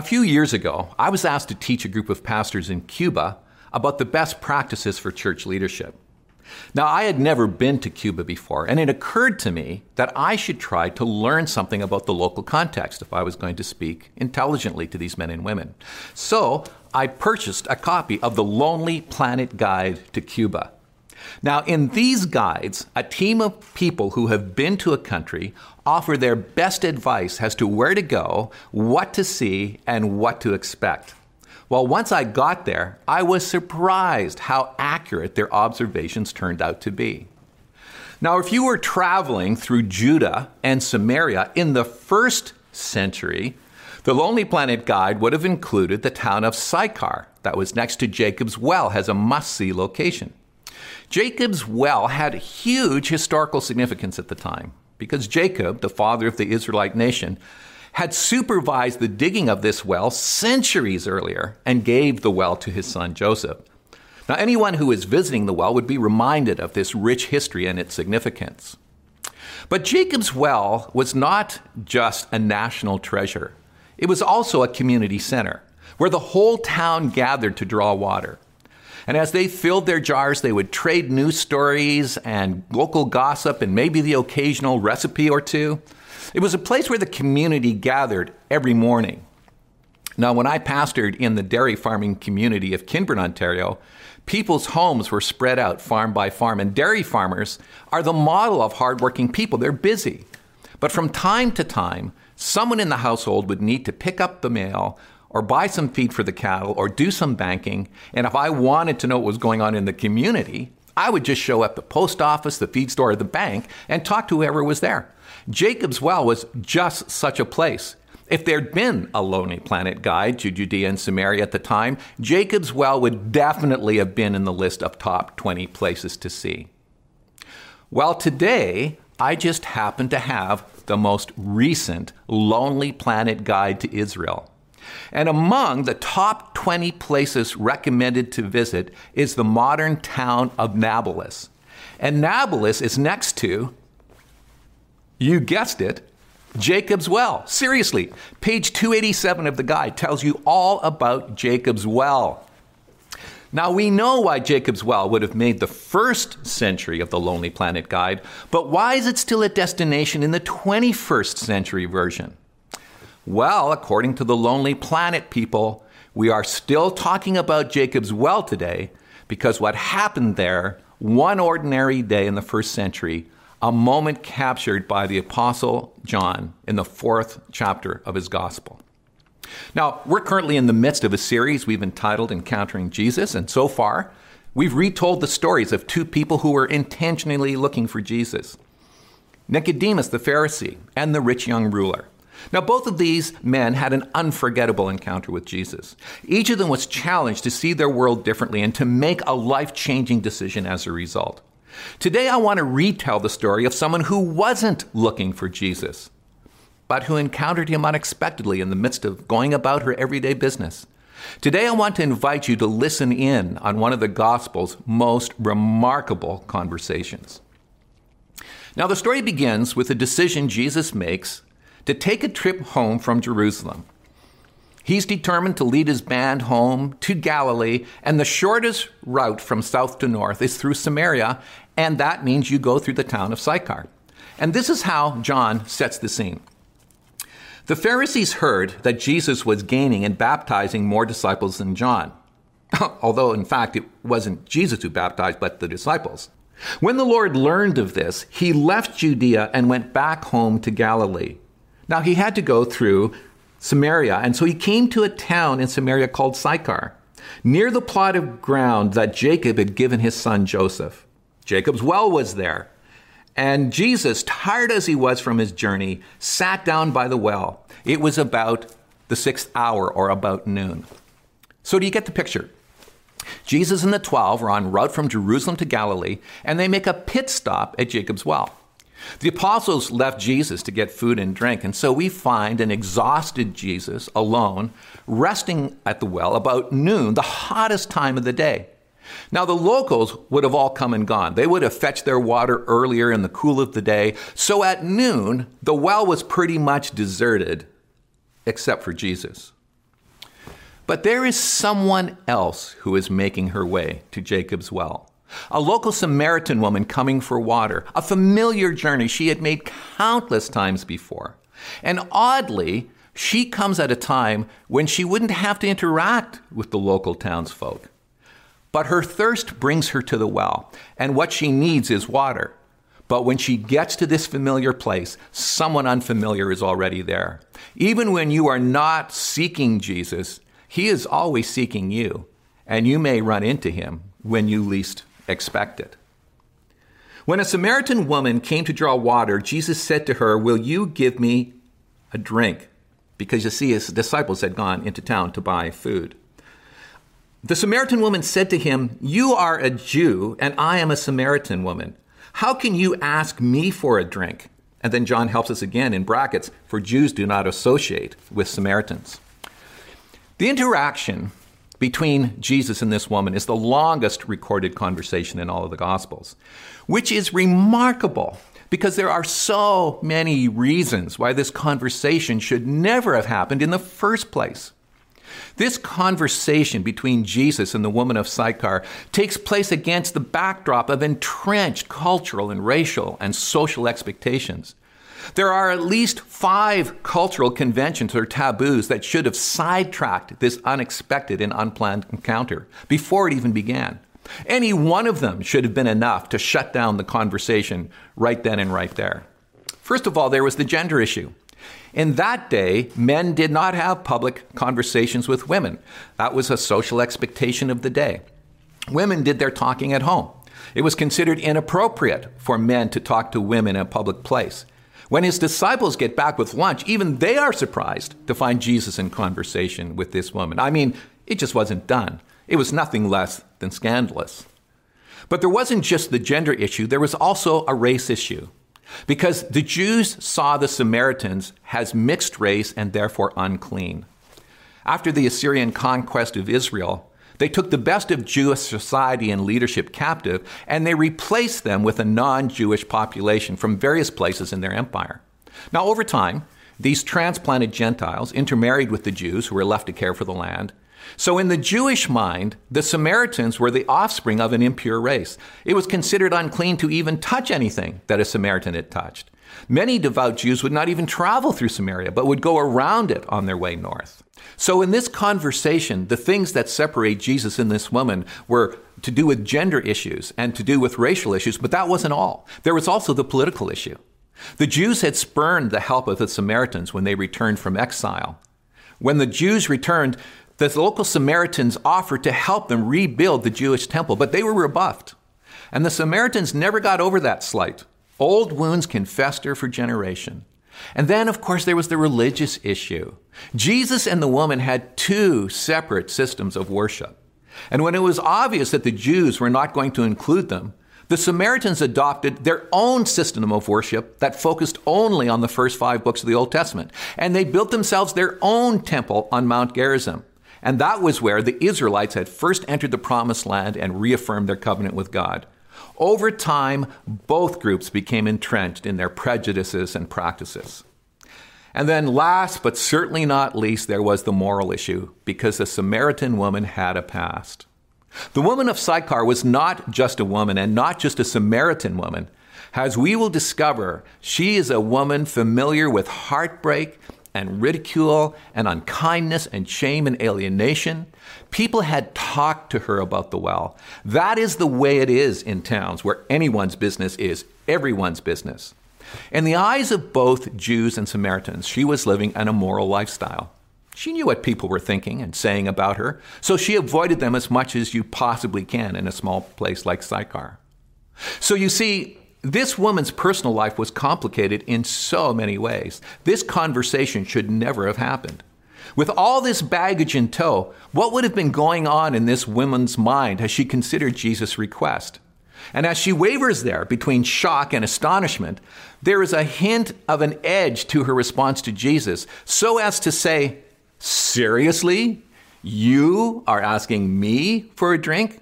A few years ago, I was asked to teach a group of pastors in Cuba about the best practices for church leadership. Now, I had never been to Cuba before, and it occurred to me that I should try to learn something about the local context if I was going to speak intelligently to these men and women. So, I purchased a copy of the Lonely Planet Guide to Cuba. Now, in these guides, a team of people who have been to a country offer their best advice as to where to go, what to see, and what to expect. Well, once I got there, I was surprised how accurate their observations turned out to be. Now, if you were traveling through Judah and Samaria in the first century, the Lonely Planet Guide would have included the town of Sychar, that was next to Jacob's Well, as a must see location. Jacob's Well had huge historical significance at the time because Jacob, the father of the Israelite nation, had supervised the digging of this well centuries earlier and gave the well to his son Joseph. Now, anyone who is visiting the well would be reminded of this rich history and its significance. But Jacob's well was not just a national treasure, it was also a community center where the whole town gathered to draw water. And as they filled their jars, they would trade news stories and local gossip and maybe the occasional recipe or two. It was a place where the community gathered every morning. Now, when I pastored in the dairy farming community of Kinburn, Ontario, people's homes were spread out farm by farm, and dairy farmers are the model of hardworking people. They're busy. But from time to time, someone in the household would need to pick up the mail or buy some feed for the cattle or do some banking. And if I wanted to know what was going on in the community, I would just show up the post office, the feed store, or the bank and talk to whoever was there. Jacob's Well was just such a place. If there'd been a Lonely Planet guide to Judea and Samaria at the time, Jacob's Well would definitely have been in the list of top 20 places to see. Well, today, I just happen to have the most recent Lonely Planet guide to Israel. And among the top 20 places recommended to visit is the modern town of Nablus. And Nablus is next to you guessed it, Jacob's Well. Seriously, page 287 of the guide tells you all about Jacob's Well. Now, we know why Jacob's Well would have made the first century of the Lonely Planet Guide, but why is it still a destination in the 21st century version? Well, according to the Lonely Planet people, we are still talking about Jacob's Well today because what happened there one ordinary day in the first century a moment captured by the Apostle John in the fourth chapter of his gospel. Now, we're currently in the midst of a series we've entitled Encountering Jesus, and so far, we've retold the stories of two people who were intentionally looking for Jesus Nicodemus the Pharisee and the rich young ruler. Now, both of these men had an unforgettable encounter with Jesus. Each of them was challenged to see their world differently and to make a life changing decision as a result. Today, I want to retell the story of someone who wasn't looking for Jesus, but who encountered him unexpectedly in the midst of going about her everyday business. Today, I want to invite you to listen in on one of the gospel's most remarkable conversations. Now, the story begins with a decision Jesus makes to take a trip home from Jerusalem. He's determined to lead his band home to Galilee, and the shortest route from south to north is through Samaria, and that means you go through the town of Sychar. And this is how John sets the scene. The Pharisees heard that Jesus was gaining and baptizing more disciples than John, although in fact it wasn't Jesus who baptized, but the disciples. When the Lord learned of this, he left Judea and went back home to Galilee. Now he had to go through Samaria. And so he came to a town in Samaria called Sychar, near the plot of ground that Jacob had given his son Joseph. Jacob's well was there. And Jesus, tired as he was from his journey, sat down by the well. It was about the sixth hour or about noon. So, do you get the picture? Jesus and the 12 are en route from Jerusalem to Galilee, and they make a pit stop at Jacob's well. The apostles left Jesus to get food and drink, and so we find an exhausted Jesus alone, resting at the well about noon, the hottest time of the day. Now, the locals would have all come and gone. They would have fetched their water earlier in the cool of the day. So at noon, the well was pretty much deserted, except for Jesus. But there is someone else who is making her way to Jacob's well. A local Samaritan woman coming for water, a familiar journey she had made countless times before. And oddly, she comes at a time when she wouldn't have to interact with the local townsfolk. But her thirst brings her to the well, and what she needs is water. But when she gets to this familiar place, someone unfamiliar is already there. Even when you are not seeking Jesus, he is always seeking you, and you may run into him when you least expect it. When a Samaritan woman came to draw water, Jesus said to her, Will you give me a drink? Because you see, his disciples had gone into town to buy food. The Samaritan woman said to him, You are a Jew, and I am a Samaritan woman. How can you ask me for a drink? And then John helps us again in brackets, for Jews do not associate with Samaritans. The interaction between Jesus and this woman is the longest recorded conversation in all of the Gospels, which is remarkable because there are so many reasons why this conversation should never have happened in the first place. This conversation between Jesus and the woman of Sychar takes place against the backdrop of entrenched cultural and racial and social expectations. There are at least five cultural conventions or taboos that should have sidetracked this unexpected and unplanned encounter before it even began. Any one of them should have been enough to shut down the conversation right then and right there. First of all, there was the gender issue. In that day, men did not have public conversations with women. That was a social expectation of the day. Women did their talking at home. It was considered inappropriate for men to talk to women in a public place. When his disciples get back with lunch, even they are surprised to find Jesus in conversation with this woman. I mean, it just wasn't done. It was nothing less than scandalous. But there wasn't just the gender issue, there was also a race issue. Because the Jews saw the Samaritans as mixed race and therefore unclean. After the Assyrian conquest of Israel, they took the best of Jewish society and leadership captive and they replaced them with a non Jewish population from various places in their empire. Now, over time, these transplanted Gentiles intermarried with the Jews who were left to care for the land. So, in the Jewish mind, the Samaritans were the offspring of an impure race. It was considered unclean to even touch anything that a Samaritan had touched. Many devout Jews would not even travel through Samaria, but would go around it on their way north. So, in this conversation, the things that separate Jesus and this woman were to do with gender issues and to do with racial issues, but that wasn't all. There was also the political issue. The Jews had spurned the help of the Samaritans when they returned from exile. When the Jews returned, the local Samaritans offered to help them rebuild the Jewish temple, but they were rebuffed. And the Samaritans never got over that slight. Old wounds can fester for generation. And then, of course, there was the religious issue. Jesus and the woman had two separate systems of worship. And when it was obvious that the Jews were not going to include them, the Samaritans adopted their own system of worship that focused only on the first five books of the Old Testament. And they built themselves their own temple on Mount Gerizim. And that was where the Israelites had first entered the promised land and reaffirmed their covenant with God. Over time, both groups became entrenched in their prejudices and practices. And then, last but certainly not least, there was the moral issue because the Samaritan woman had a past. The woman of Sychar was not just a woman and not just a Samaritan woman. As we will discover, she is a woman familiar with heartbreak and ridicule and unkindness and shame and alienation. People had talked to her about the well. That is the way it is in towns where anyone's business is everyone's business. In the eyes of both Jews and Samaritans, she was living an immoral lifestyle. She knew what people were thinking and saying about her, so she avoided them as much as you possibly can in a small place like Sychar. So you see, this woman's personal life was complicated in so many ways. This conversation should never have happened. With all this baggage in tow, what would have been going on in this woman's mind as she considered Jesus' request? And as she wavers there between shock and astonishment, there is a hint of an edge to her response to Jesus, so as to say, Seriously? You are asking me for a drink?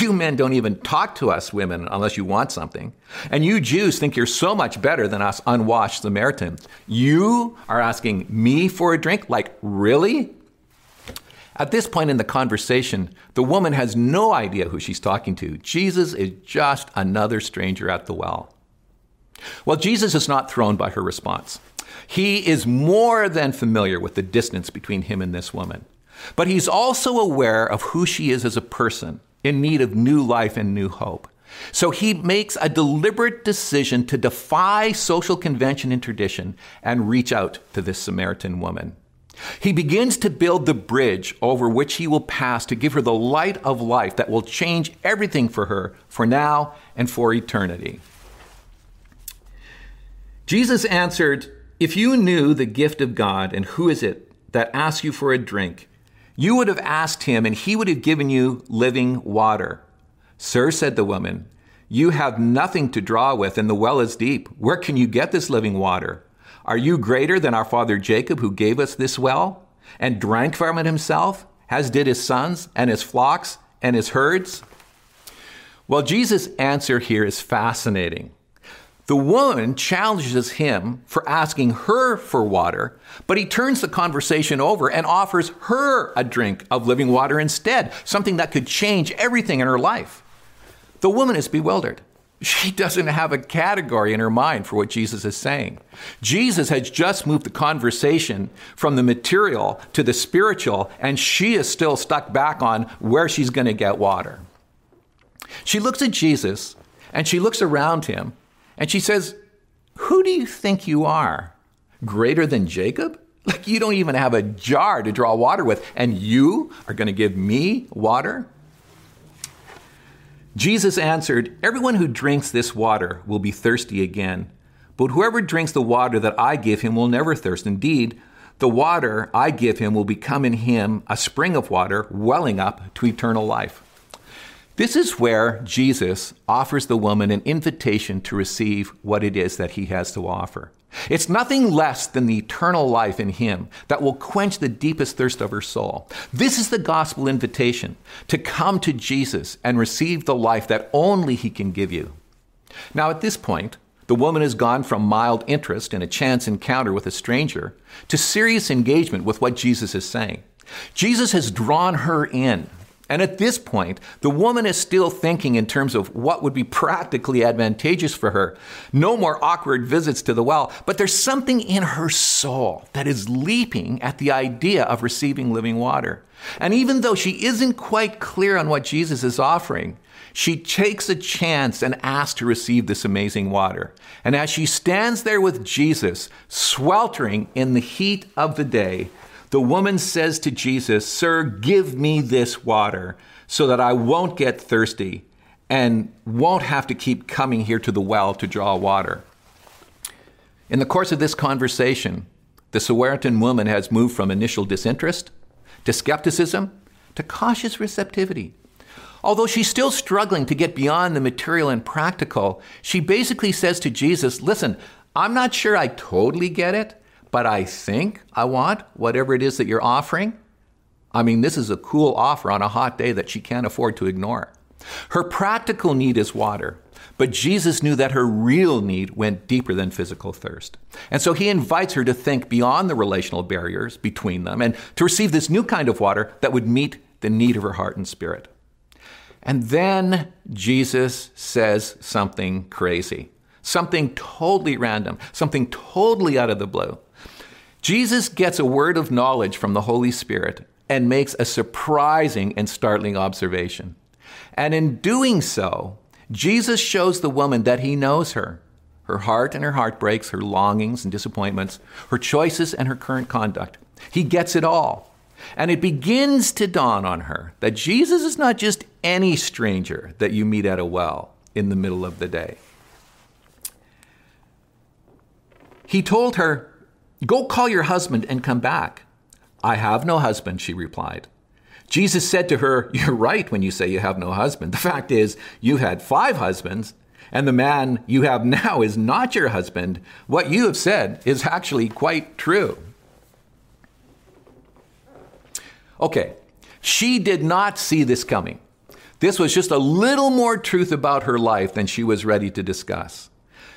You men don't even talk to us women unless you want something. And you Jews think you're so much better than us unwashed Samaritans. You are asking me for a drink? Like, really? At this point in the conversation, the woman has no idea who she's talking to. Jesus is just another stranger at the well. Well, Jesus is not thrown by her response. He is more than familiar with the distance between him and this woman. But he's also aware of who she is as a person in need of new life and new hope. So he makes a deliberate decision to defy social convention and tradition and reach out to this Samaritan woman. He begins to build the bridge over which he will pass to give her the light of life that will change everything for her for now and for eternity. Jesus answered, If you knew the gift of God and who is it that asks you for a drink, you would have asked him and he would have given you living water. Sir, said the woman, you have nothing to draw with and the well is deep. Where can you get this living water? Are you greater than our father Jacob who gave us this well and drank from it himself, as did his sons and his flocks and his herds? Well, Jesus' answer here is fascinating. The woman challenges him for asking her for water, but he turns the conversation over and offers her a drink of living water instead, something that could change everything in her life. The woman is bewildered. She doesn't have a category in her mind for what Jesus is saying. Jesus has just moved the conversation from the material to the spiritual, and she is still stuck back on where she's going to get water. She looks at Jesus and she looks around him and she says, Who do you think you are? Greater than Jacob? Like you don't even have a jar to draw water with, and you are going to give me water? Jesus answered, Everyone who drinks this water will be thirsty again. But whoever drinks the water that I give him will never thirst. Indeed, the water I give him will become in him a spring of water welling up to eternal life. This is where Jesus offers the woman an invitation to receive what it is that he has to offer. It's nothing less than the eternal life in him that will quench the deepest thirst of her soul. This is the gospel invitation to come to Jesus and receive the life that only he can give you. Now, at this point, the woman has gone from mild interest in a chance encounter with a stranger to serious engagement with what Jesus is saying. Jesus has drawn her in and at this point, the woman is still thinking in terms of what would be practically advantageous for her. No more awkward visits to the well, but there's something in her soul that is leaping at the idea of receiving living water. And even though she isn't quite clear on what Jesus is offering, she takes a chance and asks to receive this amazing water. And as she stands there with Jesus, sweltering in the heat of the day, the woman says to Jesus, Sir, give me this water so that I won't get thirsty and won't have to keep coming here to the well to draw water. In the course of this conversation, the Samaritan woman has moved from initial disinterest to skepticism to cautious receptivity. Although she's still struggling to get beyond the material and practical, she basically says to Jesus, Listen, I'm not sure I totally get it, but I think I want whatever it is that you're offering. I mean, this is a cool offer on a hot day that she can't afford to ignore. Her practical need is water, but Jesus knew that her real need went deeper than physical thirst. And so he invites her to think beyond the relational barriers between them and to receive this new kind of water that would meet the need of her heart and spirit. And then Jesus says something crazy, something totally random, something totally out of the blue. Jesus gets a word of knowledge from the Holy Spirit and makes a surprising and startling observation. And in doing so, Jesus shows the woman that he knows her her heart and her heartbreaks, her longings and disappointments, her choices and her current conduct. He gets it all. And it begins to dawn on her that Jesus is not just any stranger that you meet at a well in the middle of the day. He told her, Go call your husband and come back. I have no husband, she replied. Jesus said to her, You're right when you say you have no husband. The fact is, you've had five husbands, and the man you have now is not your husband. What you have said is actually quite true. Okay, she did not see this coming. This was just a little more truth about her life than she was ready to discuss.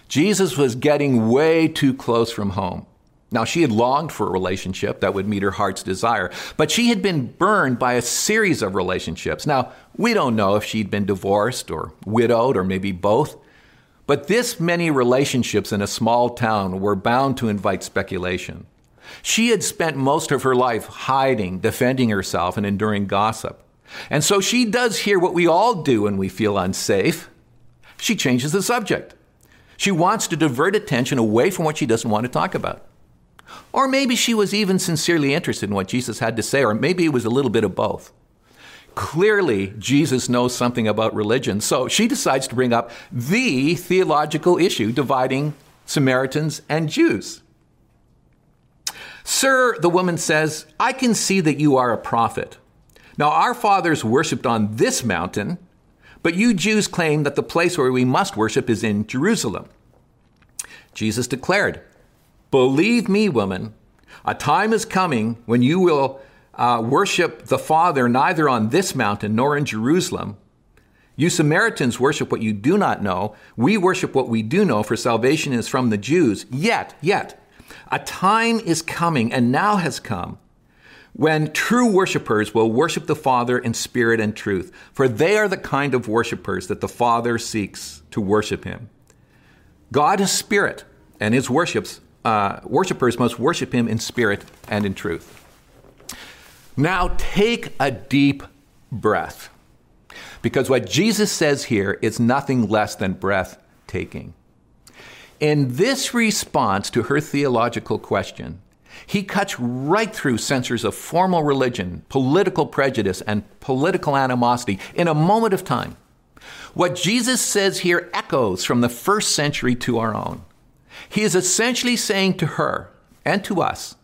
Jesus was getting way too close from home. Now, she had longed for a relationship that would meet her heart's desire, but she had been burned by a series of relationships. Now, we don't know if she'd been divorced or widowed or maybe both, but this many relationships in a small town were bound to invite speculation. She had spent most of her life hiding, defending herself, and enduring gossip. And so she does hear what we all do when we feel unsafe. She changes the subject. She wants to divert attention away from what she doesn't want to talk about. Or maybe she was even sincerely interested in what Jesus had to say, or maybe it was a little bit of both. Clearly, Jesus knows something about religion, so she decides to bring up the theological issue dividing Samaritans and Jews. Sir, the woman says, I can see that you are a prophet. Now, our fathers worshipped on this mountain, but you Jews claim that the place where we must worship is in Jerusalem. Jesus declared, Believe me, woman, a time is coming when you will uh, worship the Father neither on this mountain nor in Jerusalem. You Samaritans worship what you do not know. We worship what we do know, for salvation is from the Jews. Yet, yet, a time is coming and now has come when true worshipers will worship the Father in spirit and truth, for they are the kind of worshipers that the Father seeks to worship him. God is spirit, and his worships, uh, worshipers must worship him in spirit and in truth. Now take a deep breath, because what Jesus says here is nothing less than breathtaking. In this response to her theological question, he cuts right through censors of formal religion, political prejudice, and political animosity in a moment of time. What Jesus says here echoes from the first century to our own. He is essentially saying to her and to us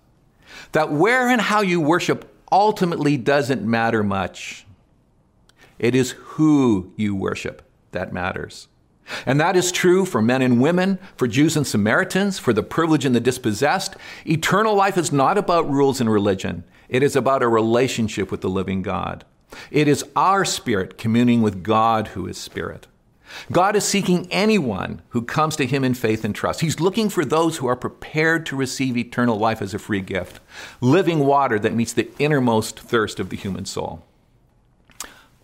that where and how you worship ultimately doesn't matter much. It is who you worship that matters. And that is true for men and women, for Jews and Samaritans, for the privileged and the dispossessed. Eternal life is not about rules and religion. It is about a relationship with the living God. It is our spirit communing with God who is spirit. God is seeking anyone who comes to him in faith and trust. He's looking for those who are prepared to receive eternal life as a free gift, living water that meets the innermost thirst of the human soul.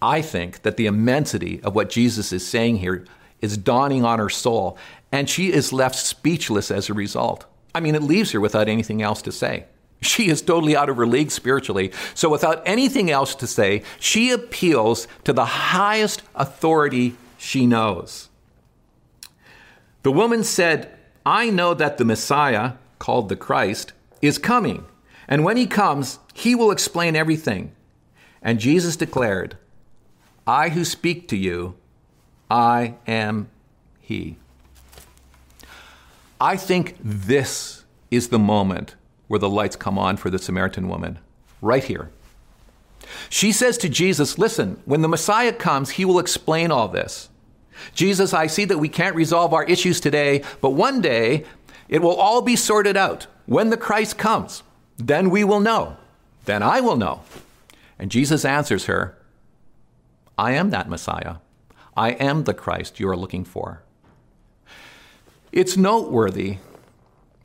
I think that the immensity of what Jesus is saying here is dawning on her soul, and she is left speechless as a result. I mean, it leaves her without anything else to say. She is totally out of her league spiritually. So, without anything else to say, she appeals to the highest authority she knows. The woman said, I know that the Messiah, called the Christ, is coming, and when he comes, he will explain everything. And Jesus declared, I who speak to you I am He. I think this is the moment where the lights come on for the Samaritan woman, right here. She says to Jesus, Listen, when the Messiah comes, he will explain all this. Jesus, I see that we can't resolve our issues today, but one day it will all be sorted out. When the Christ comes, then we will know. Then I will know. And Jesus answers her, I am that Messiah. I am the Christ you are looking for. It's noteworthy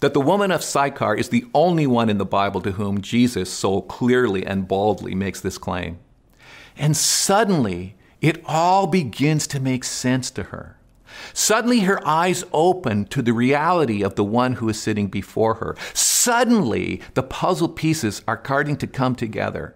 that the woman of Sychar is the only one in the Bible to whom Jesus so clearly and boldly makes this claim. And suddenly, it all begins to make sense to her. Suddenly, her eyes open to the reality of the one who is sitting before her. Suddenly, the puzzle pieces are starting to come together.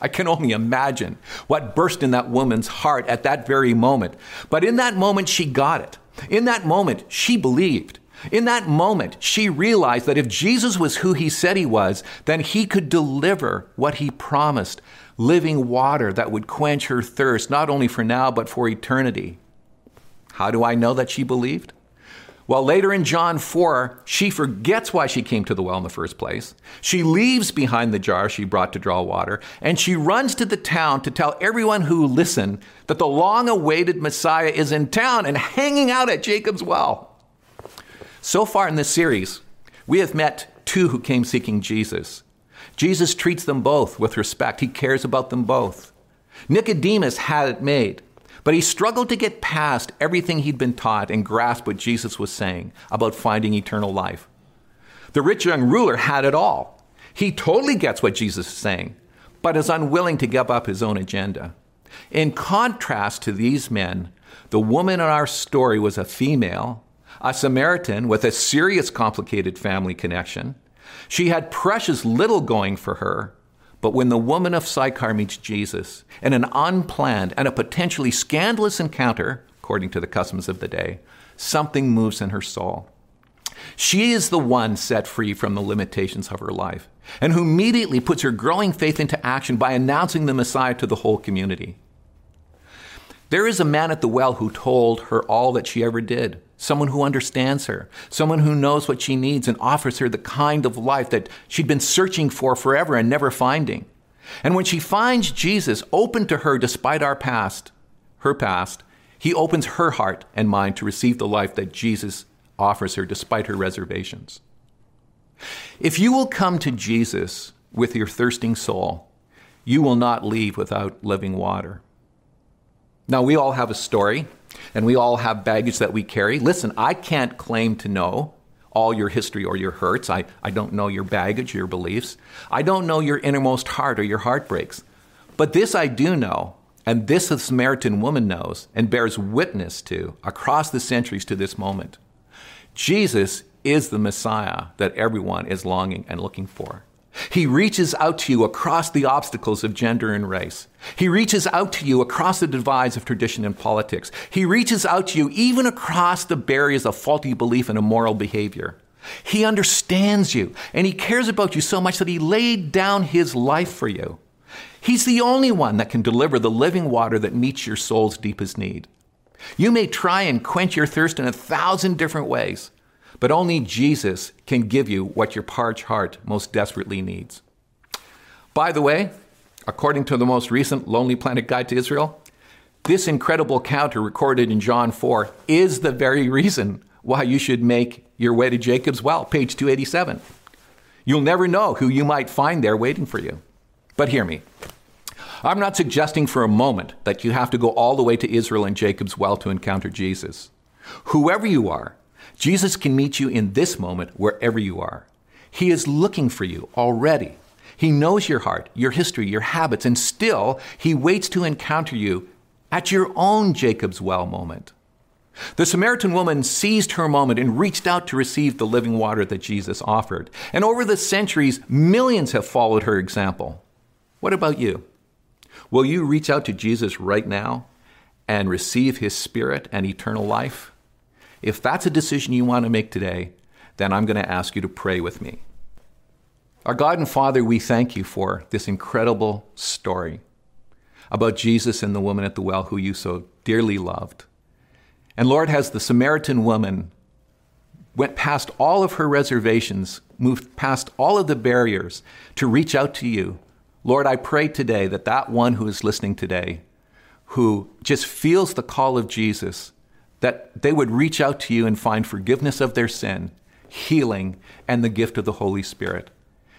I can only imagine what burst in that woman's heart at that very moment. But in that moment, she got it. In that moment, she believed. In that moment, she realized that if Jesus was who he said he was, then he could deliver what he promised living water that would quench her thirst, not only for now, but for eternity. How do I know that she believed? Well, later in John 4, she forgets why she came to the well in the first place. She leaves behind the jar she brought to draw water, and she runs to the town to tell everyone who listen that the long awaited Messiah is in town and hanging out at Jacob's well. So far in this series, we have met two who came seeking Jesus. Jesus treats them both with respect, he cares about them both. Nicodemus had it made. But he struggled to get past everything he'd been taught and grasp what Jesus was saying about finding eternal life. The rich young ruler had it all. He totally gets what Jesus is saying, but is unwilling to give up his own agenda. In contrast to these men, the woman in our story was a female, a Samaritan with a serious complicated family connection. She had precious little going for her, but when the woman of Sychar meets Jesus in an unplanned and a potentially scandalous encounter, according to the customs of the day, something moves in her soul. She is the one set free from the limitations of her life, and who immediately puts her growing faith into action by announcing the Messiah to the whole community. There is a man at the well who told her all that she ever did, someone who understands her, someone who knows what she needs and offers her the kind of life that she'd been searching for forever and never finding. And when she finds Jesus open to her despite our past, her past, he opens her heart and mind to receive the life that Jesus offers her despite her reservations. If you will come to Jesus with your thirsting soul, you will not leave without living water. Now, we all have a story and we all have baggage that we carry. Listen, I can't claim to know all your history or your hurts. I, I don't know your baggage, your beliefs. I don't know your innermost heart or your heartbreaks. But this I do know, and this the Samaritan woman knows and bears witness to across the centuries to this moment. Jesus is the Messiah that everyone is longing and looking for. He reaches out to you across the obstacles of gender and race. He reaches out to you across the divides of tradition and politics. He reaches out to you even across the barriers of faulty belief and immoral behavior. He understands you and he cares about you so much that he laid down his life for you. He's the only one that can deliver the living water that meets your soul's deepest need. You may try and quench your thirst in a thousand different ways, but only Jesus can give you what your parched heart most desperately needs. By the way, according to the most recent Lonely Planet Guide to Israel, this incredible counter recorded in John 4 is the very reason why you should make your way to Jacob's well, page 287. You'll never know who you might find there waiting for you. But hear me. I'm not suggesting for a moment that you have to go all the way to Israel and Jacob's well to encounter Jesus. Whoever you are, Jesus can meet you in this moment wherever you are. He is looking for you already. He knows your heart, your history, your habits, and still he waits to encounter you at your own Jacob's well moment. The Samaritan woman seized her moment and reached out to receive the living water that Jesus offered. And over the centuries, millions have followed her example. What about you? Will you reach out to Jesus right now and receive his spirit and eternal life? If that's a decision you want to make today, then I'm going to ask you to pray with me. Our God and Father, we thank you for this incredible story about Jesus and the woman at the well who you so dearly loved. And Lord, has the Samaritan woman went past all of her reservations, moved past all of the barriers to reach out to you Lord, I pray today that that one who is listening today, who just feels the call of Jesus, that they would reach out to you and find forgiveness of their sin, healing, and the gift of the Holy Spirit.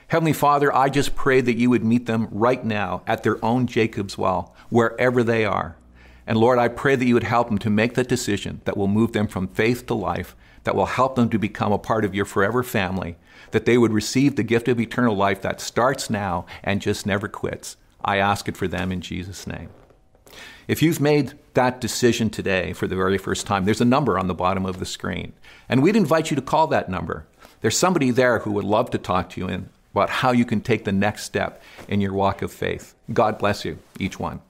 Heavenly Father, I just pray that you would meet them right now at their own Jacob's well, wherever they are. And Lord, I pray that you would help them to make the decision that will move them from faith to life, that will help them to become a part of your forever family, that they would receive the gift of eternal life that starts now and just never quits. I ask it for them in Jesus' name. If you've made that decision today for the very first time, there's a number on the bottom of the screen. And we'd invite you to call that number. There's somebody there who would love to talk to you about how you can take the next step in your walk of faith. God bless you, each one.